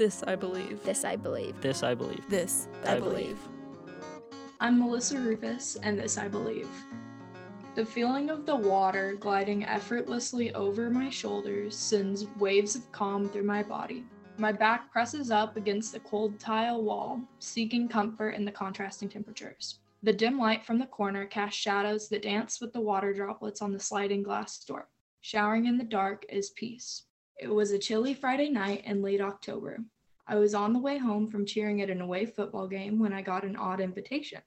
This I believe. This I believe. This I believe. This I believe. I'm Melissa Rufus, and this I believe. The feeling of the water gliding effortlessly over my shoulders sends waves of calm through my body. My back presses up against the cold tile wall, seeking comfort in the contrasting temperatures. The dim light from the corner casts shadows that dance with the water droplets on the sliding glass door. Showering in the dark is peace. It was a chilly Friday night in late October. I was on the way home from cheering at an away football game when I got an odd invitation.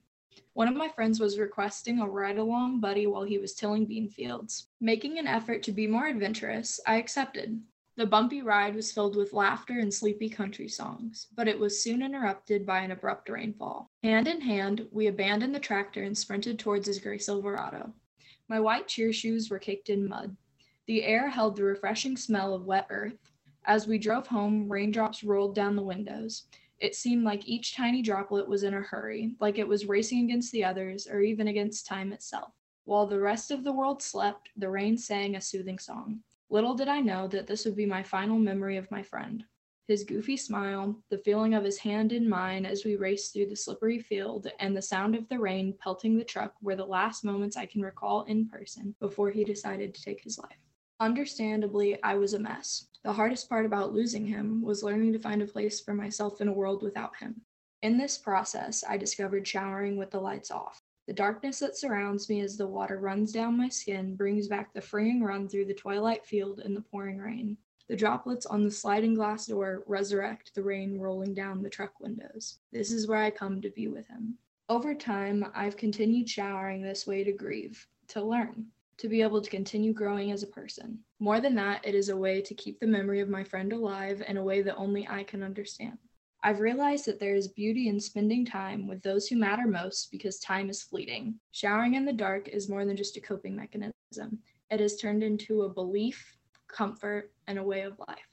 One of my friends was requesting a ride along buddy while he was tilling bean fields. Making an effort to be more adventurous, I accepted. The bumpy ride was filled with laughter and sleepy country songs, but it was soon interrupted by an abrupt rainfall. Hand in hand, we abandoned the tractor and sprinted towards his gray Silverado. My white cheer shoes were caked in mud. The air held the refreshing smell of wet earth. As we drove home, raindrops rolled down the windows. It seemed like each tiny droplet was in a hurry, like it was racing against the others or even against time itself. While the rest of the world slept, the rain sang a soothing song. Little did I know that this would be my final memory of my friend. His goofy smile, the feeling of his hand in mine as we raced through the slippery field, and the sound of the rain pelting the truck were the last moments I can recall in person before he decided to take his life. Understandably, I was a mess. The hardest part about losing him was learning to find a place for myself in a world without him. In this process, I discovered showering with the lights off. The darkness that surrounds me as the water runs down my skin brings back the freeing run through the twilight field in the pouring rain. The droplets on the sliding glass door resurrect the rain rolling down the truck windows. This is where I come to be with him. Over time, I've continued showering this way to grieve, to learn to be able to continue growing as a person. More than that, it is a way to keep the memory of my friend alive in a way that only I can understand. I've realized that there is beauty in spending time with those who matter most because time is fleeting. Showering in the dark is more than just a coping mechanism, it has turned into a belief, comfort, and a way of life.